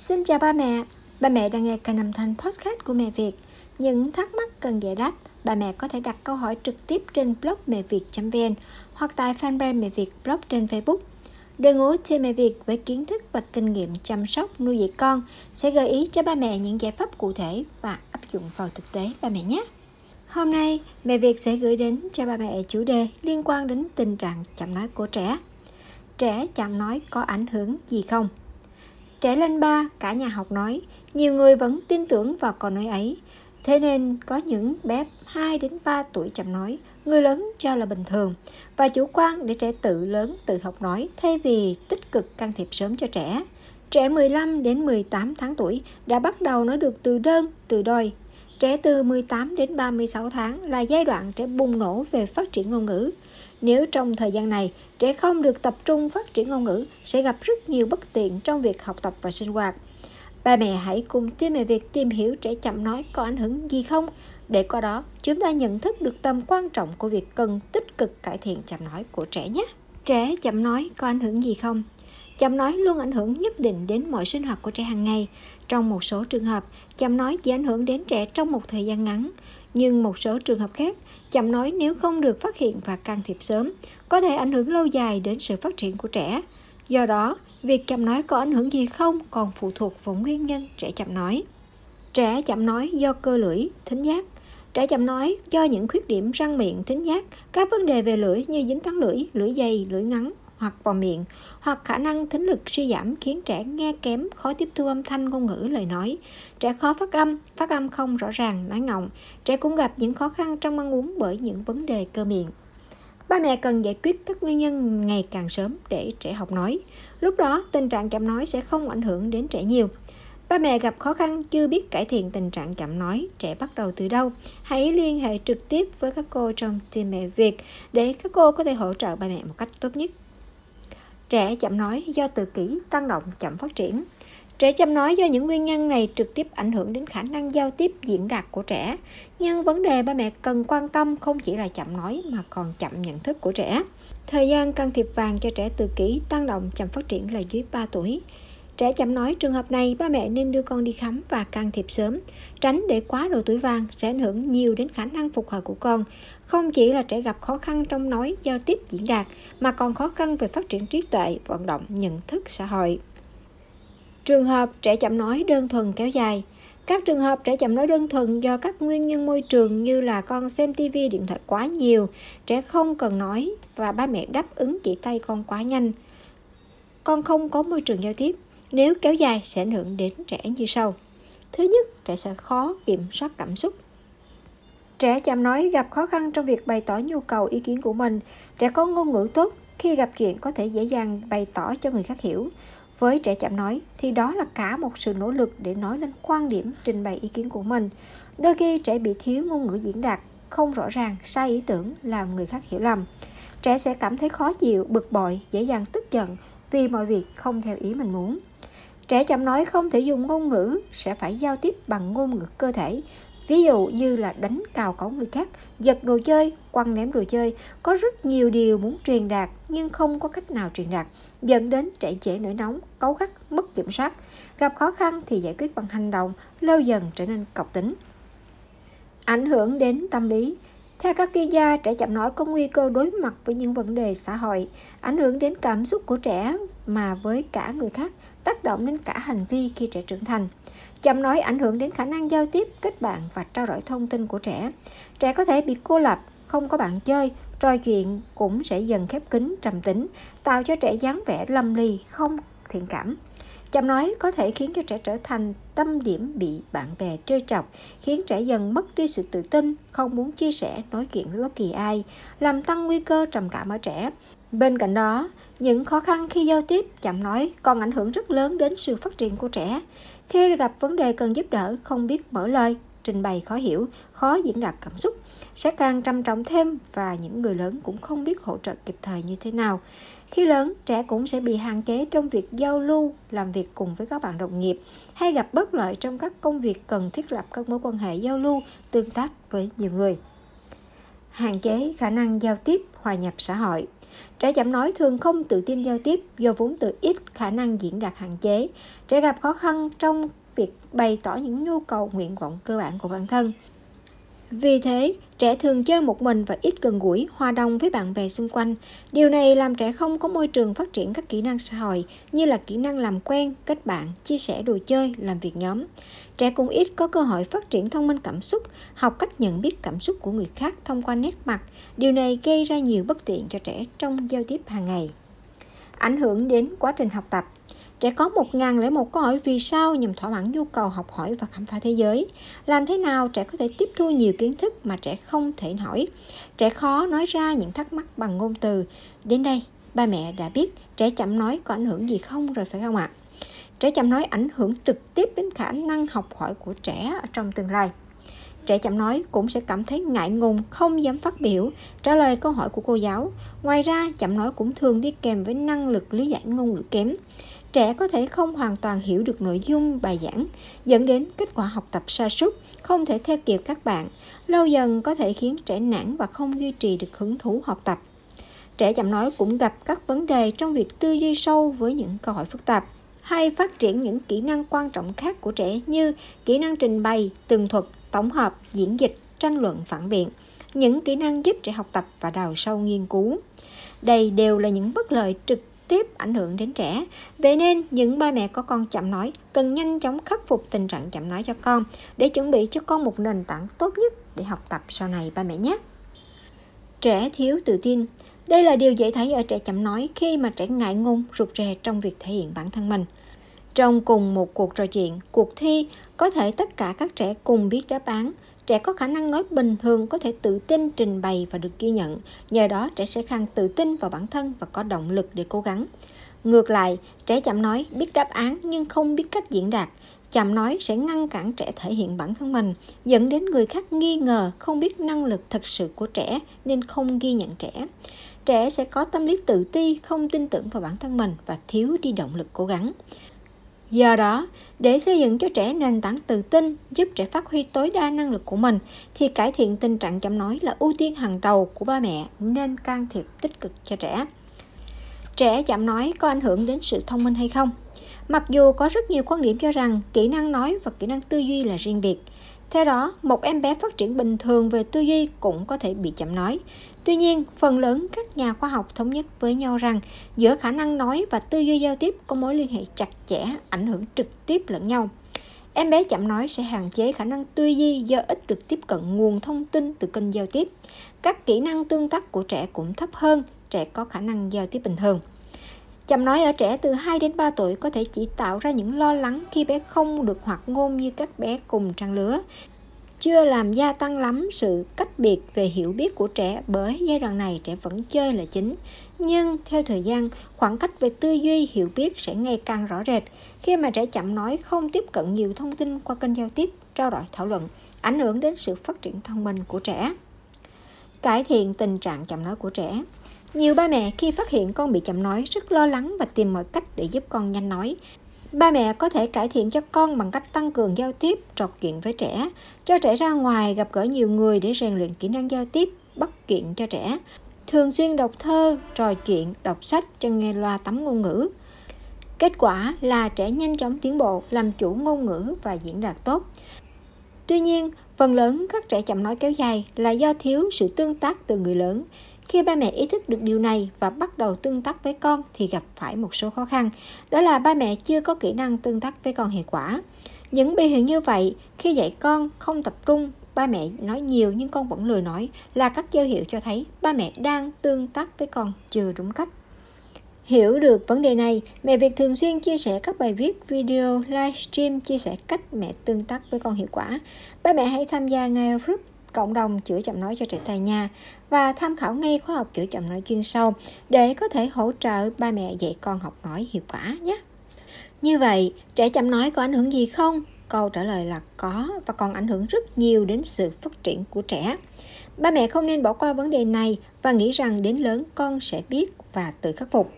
Xin chào ba mẹ, ba mẹ đang nghe kênh âm thanh podcast của Mẹ Việt. Những thắc mắc cần giải đáp, bà mẹ có thể đặt câu hỏi trực tiếp trên blog mẹ việt.vn hoặc tại fanpage Mẹ Việt blog trên Facebook. Đội ngũ team Mẹ Việt với kiến thức và kinh nghiệm chăm sóc nuôi dạy con sẽ gợi ý cho ba mẹ những giải pháp cụ thể và áp dụng vào thực tế ba mẹ nhé. Hôm nay, Mẹ Việt sẽ gửi đến cho ba mẹ chủ đề liên quan đến tình trạng chậm nói của trẻ. Trẻ chậm nói có ảnh hưởng gì không? Trẻ lên ba, cả nhà học nói, nhiều người vẫn tin tưởng vào câu nói ấy. Thế nên có những bé 2 đến 3 tuổi chậm nói, người lớn cho là bình thường và chủ quan để trẻ tự lớn tự học nói thay vì tích cực can thiệp sớm cho trẻ. Trẻ 15 đến 18 tháng tuổi đã bắt đầu nói được từ đơn, từ đôi. Trẻ từ 18 đến 36 tháng là giai đoạn trẻ bùng nổ về phát triển ngôn ngữ. Nếu trong thời gian này, trẻ không được tập trung phát triển ngôn ngữ, sẽ gặp rất nhiều bất tiện trong việc học tập và sinh hoạt. Ba mẹ hãy cùng tìm mẹ việc tìm hiểu trẻ chậm nói có ảnh hưởng gì không, để qua đó chúng ta nhận thức được tầm quan trọng của việc cần tích cực cải thiện chậm nói của trẻ nhé. Trẻ chậm nói có ảnh hưởng gì không? Chậm nói luôn ảnh hưởng nhất định đến mọi sinh hoạt của trẻ hàng ngày. Trong một số trường hợp, chậm nói chỉ ảnh hưởng đến trẻ trong một thời gian ngắn, nhưng một số trường hợp khác, chậm nói nếu không được phát hiện và can thiệp sớm, có thể ảnh hưởng lâu dài đến sự phát triển của trẻ. Do đó, việc chậm nói có ảnh hưởng gì không còn phụ thuộc vào nguyên nhân trẻ chậm nói. Trẻ chậm nói do cơ lưỡi, thính giác. Trẻ chậm nói do những khuyết điểm răng miệng, thính giác, các vấn đề về lưỡi như dính tán lưỡi, lưỡi dày, lưỡi ngắn hoặc vào miệng, hoặc khả năng thính lực suy giảm khiến trẻ nghe kém, khó tiếp thu âm thanh ngôn ngữ lời nói. Trẻ khó phát âm, phát âm không rõ ràng, nói ngọng. Trẻ cũng gặp những khó khăn trong ăn uống bởi những vấn đề cơ miệng. Ba mẹ cần giải quyết các nguyên nhân ngày càng sớm để trẻ học nói. Lúc đó, tình trạng chậm nói sẽ không ảnh hưởng đến trẻ nhiều. Ba mẹ gặp khó khăn chưa biết cải thiện tình trạng chậm nói, trẻ bắt đầu từ đâu? Hãy liên hệ trực tiếp với các cô trong team mẹ Việt để các cô có thể hỗ trợ ba mẹ một cách tốt nhất. Trẻ chậm nói do tự kỷ tăng động chậm phát triển. Trẻ chậm nói do những nguyên nhân này trực tiếp ảnh hưởng đến khả năng giao tiếp diễn đạt của trẻ. Nhưng vấn đề ba mẹ cần quan tâm không chỉ là chậm nói mà còn chậm nhận thức của trẻ. Thời gian can thiệp vàng cho trẻ tự kỷ tăng động, chậm phát triển là dưới 3 tuổi. Trẻ chậm nói trường hợp này ba mẹ nên đưa con đi khám và can thiệp sớm, tránh để quá độ tuổi vàng sẽ ảnh hưởng nhiều đến khả năng phục hồi của con. Không chỉ là trẻ gặp khó khăn trong nói, giao tiếp, diễn đạt, mà còn khó khăn về phát triển trí tuệ, vận động, nhận thức xã hội. Trường hợp trẻ chậm nói đơn thuần kéo dài các trường hợp trẻ chậm nói đơn thuần do các nguyên nhân môi trường như là con xem TV điện thoại quá nhiều, trẻ không cần nói và ba mẹ đáp ứng chỉ tay con quá nhanh. Con không có môi trường giao tiếp, nếu kéo dài sẽ ảnh hưởng đến trẻ như sau. Thứ nhất, trẻ sẽ khó kiểm soát cảm xúc. Trẻ chậm nói gặp khó khăn trong việc bày tỏ nhu cầu ý kiến của mình. Trẻ có ngôn ngữ tốt, khi gặp chuyện có thể dễ dàng bày tỏ cho người khác hiểu. Với trẻ chậm nói thì đó là cả một sự nỗ lực để nói lên quan điểm, trình bày ý kiến của mình. Đôi khi trẻ bị thiếu ngôn ngữ diễn đạt, không rõ ràng, sai ý tưởng làm người khác hiểu lầm. Trẻ sẽ cảm thấy khó chịu, bực bội, dễ dàng tức giận vì mọi việc không theo ý mình muốn. Trẻ chậm nói không thể dùng ngôn ngữ, sẽ phải giao tiếp bằng ngôn ngữ cơ thể. Ví dụ như là đánh cào cổ người khác, giật đồ chơi, quăng ném đồ chơi. Có rất nhiều điều muốn truyền đạt nhưng không có cách nào truyền đạt, dẫn đến trẻ trẻ nổi nóng, cấu gắt, mất kiểm soát. Gặp khó khăn thì giải quyết bằng hành động, lâu dần trở nên cọc tính. Ảnh hưởng đến tâm lý, theo các chuyên gia, trẻ chậm nói có nguy cơ đối mặt với những vấn đề xã hội, ảnh hưởng đến cảm xúc của trẻ mà với cả người khác, tác động đến cả hành vi khi trẻ trưởng thành. Chậm nói ảnh hưởng đến khả năng giao tiếp, kết bạn và trao đổi thông tin của trẻ. Trẻ có thể bị cô lập, không có bạn chơi, trò chuyện cũng sẽ dần khép kín, trầm tính, tạo cho trẻ dáng vẻ lâm ly, không thiện cảm. Chậm nói có thể khiến cho trẻ trở thành tâm điểm bị bạn bè trêu chọc, khiến trẻ dần mất đi sự tự tin, không muốn chia sẻ, nói chuyện với bất kỳ ai, làm tăng nguy cơ trầm cảm ở trẻ. Bên cạnh đó, những khó khăn khi giao tiếp, chậm nói còn ảnh hưởng rất lớn đến sự phát triển của trẻ. Khi gặp vấn đề cần giúp đỡ, không biết mở lời, trình bày khó hiểu, khó diễn đạt cảm xúc, sẽ càng trầm trọng thêm và những người lớn cũng không biết hỗ trợ kịp thời như thế nào. Khi lớn, trẻ cũng sẽ bị hạn chế trong việc giao lưu, làm việc cùng với các bạn đồng nghiệp hay gặp bất lợi trong các công việc cần thiết lập các mối quan hệ giao lưu, tương tác với nhiều người. Hạn chế khả năng giao tiếp, hòa nhập xã hội. Trẻ chậm nói thường không tự tin giao tiếp, do vốn từ ít, khả năng diễn đạt hạn chế. Trẻ gặp khó khăn trong việc bày tỏ những nhu cầu, nguyện vọng cơ bản của bản thân. Vì thế, trẻ thường chơi một mình và ít gần gũi, hòa đồng với bạn bè xung quanh. Điều này làm trẻ không có môi trường phát triển các kỹ năng xã hội như là kỹ năng làm quen, kết bạn, chia sẻ đồ chơi, làm việc nhóm. Trẻ cũng ít có cơ hội phát triển thông minh cảm xúc, học cách nhận biết cảm xúc của người khác thông qua nét mặt. Điều này gây ra nhiều bất tiện cho trẻ trong giao tiếp hàng ngày. Ảnh hưởng đến quá trình học tập Trẻ có 1001 câu hỏi vì sao nhằm thỏa mãn nhu cầu học hỏi và khám phá thế giới. Làm thế nào trẻ có thể tiếp thu nhiều kiến thức mà trẻ không thể hỏi. Trẻ khó nói ra những thắc mắc bằng ngôn từ. Đến đây, ba mẹ đã biết trẻ chậm nói có ảnh hưởng gì không rồi phải không ạ? Trẻ chậm nói ảnh hưởng trực tiếp đến khả năng học hỏi của trẻ ở trong tương lai. Trẻ chậm nói cũng sẽ cảm thấy ngại ngùng, không dám phát biểu, trả lời câu hỏi của cô giáo. Ngoài ra, chậm nói cũng thường đi kèm với năng lực lý giải ngôn ngữ kém trẻ có thể không hoàn toàn hiểu được nội dung bài giảng, dẫn đến kết quả học tập sa sút, không thể theo kịp các bạn. Lâu dần có thể khiến trẻ nản và không duy trì được hứng thú học tập. Trẻ chậm nói cũng gặp các vấn đề trong việc tư duy sâu với những câu hỏi phức tạp hay phát triển những kỹ năng quan trọng khác của trẻ như kỹ năng trình bày, tường thuật, tổng hợp, diễn dịch, tranh luận phản biện, những kỹ năng giúp trẻ học tập và đào sâu nghiên cứu. Đây đều là những bất lợi trực tiếp ảnh hưởng đến trẻ. Vậy nên những ba mẹ có con chậm nói cần nhanh chóng khắc phục tình trạng chậm nói cho con để chuẩn bị cho con một nền tảng tốt nhất để học tập sau này ba mẹ nhé. Trẻ thiếu tự tin đây là điều dễ thấy ở trẻ chậm nói khi mà trẻ ngại ngùng, rụt rè trong việc thể hiện bản thân mình. Trong cùng một cuộc trò chuyện, cuộc thi, có thể tất cả các trẻ cùng biết đáp án, Trẻ có khả năng nói bình thường có thể tự tin trình bày và được ghi nhận. Nhờ đó trẻ sẽ khăng tự tin vào bản thân và có động lực để cố gắng. Ngược lại, trẻ chậm nói biết đáp án nhưng không biết cách diễn đạt. Chậm nói sẽ ngăn cản trẻ thể hiện bản thân mình, dẫn đến người khác nghi ngờ không biết năng lực thật sự của trẻ nên không ghi nhận trẻ. Trẻ sẽ có tâm lý tự ti, không tin tưởng vào bản thân mình và thiếu đi động lực cố gắng. Do đó, để xây dựng cho trẻ nền tảng tự tin, giúp trẻ phát huy tối đa năng lực của mình, thì cải thiện tình trạng chậm nói là ưu tiên hàng đầu của ba mẹ nên can thiệp tích cực cho trẻ. Trẻ chậm nói có ảnh hưởng đến sự thông minh hay không? Mặc dù có rất nhiều quan điểm cho rằng kỹ năng nói và kỹ năng tư duy là riêng biệt, theo đó, một em bé phát triển bình thường về tư duy cũng có thể bị chậm nói. Tuy nhiên, phần lớn các nhà khoa học thống nhất với nhau rằng giữa khả năng nói và tư duy giao tiếp có mối liên hệ chặt chẽ, ảnh hưởng trực tiếp lẫn nhau. Em bé chậm nói sẽ hạn chế khả năng tư duy do ít được tiếp cận nguồn thông tin từ kênh giao tiếp. Các kỹ năng tương tác của trẻ cũng thấp hơn trẻ có khả năng giao tiếp bình thường. Chậm nói ở trẻ từ 2 đến 3 tuổi có thể chỉ tạo ra những lo lắng khi bé không được hoạt ngôn như các bé cùng trang lứa. Chưa làm gia tăng lắm sự cách biệt về hiểu biết của trẻ bởi giai đoạn này trẻ vẫn chơi là chính. Nhưng theo thời gian, khoảng cách về tư duy hiểu biết sẽ ngày càng rõ rệt khi mà trẻ chậm nói không tiếp cận nhiều thông tin qua kênh giao tiếp, trao đổi thảo luận, ảnh hưởng đến sự phát triển thông minh của trẻ. Cải thiện tình trạng chậm nói của trẻ nhiều ba mẹ khi phát hiện con bị chậm nói rất lo lắng và tìm mọi cách để giúp con nhanh nói. Ba mẹ có thể cải thiện cho con bằng cách tăng cường giao tiếp, trò chuyện với trẻ, cho trẻ ra ngoài gặp gỡ nhiều người để rèn luyện kỹ năng giao tiếp, bắt chuyện cho trẻ. Thường xuyên đọc thơ, trò chuyện, đọc sách cho nghe loa tấm ngôn ngữ. Kết quả là trẻ nhanh chóng tiến bộ, làm chủ ngôn ngữ và diễn đạt tốt. Tuy nhiên, phần lớn các trẻ chậm nói kéo dài là do thiếu sự tương tác từ người lớn. Khi ba mẹ ý thức được điều này và bắt đầu tương tác với con thì gặp phải một số khó khăn. Đó là ba mẹ chưa có kỹ năng tương tác với con hiệu quả. Những biểu hiện như vậy khi dạy con không tập trung, ba mẹ nói nhiều nhưng con vẫn lười nói là các dấu hiệu cho thấy ba mẹ đang tương tác với con chưa đúng cách. Hiểu được vấn đề này, mẹ Việt thường xuyên chia sẻ các bài viết, video, livestream chia sẻ cách mẹ tương tác với con hiệu quả. Ba mẹ hãy tham gia ngay group cộng đồng chữa chậm nói cho trẻ tại nhà và tham khảo ngay khóa học chữa chậm nói chuyên sâu để có thể hỗ trợ ba mẹ dạy con học nói hiệu quả nhé. Như vậy, trẻ chậm nói có ảnh hưởng gì không? Câu trả lời là có và còn ảnh hưởng rất nhiều đến sự phát triển của trẻ. Ba mẹ không nên bỏ qua vấn đề này và nghĩ rằng đến lớn con sẽ biết và tự khắc phục.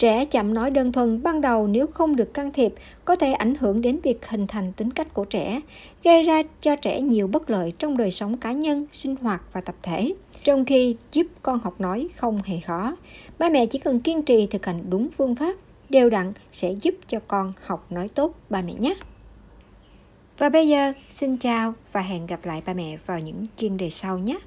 Trẻ chậm nói đơn thuần ban đầu nếu không được can thiệp có thể ảnh hưởng đến việc hình thành tính cách của trẻ, gây ra cho trẻ nhiều bất lợi trong đời sống cá nhân, sinh hoạt và tập thể. Trong khi giúp con học nói không hề khó, ba mẹ chỉ cần kiên trì thực hành đúng phương pháp, đều đặn sẽ giúp cho con học nói tốt ba mẹ nhé. Và bây giờ, xin chào và hẹn gặp lại ba mẹ vào những chuyên đề sau nhé.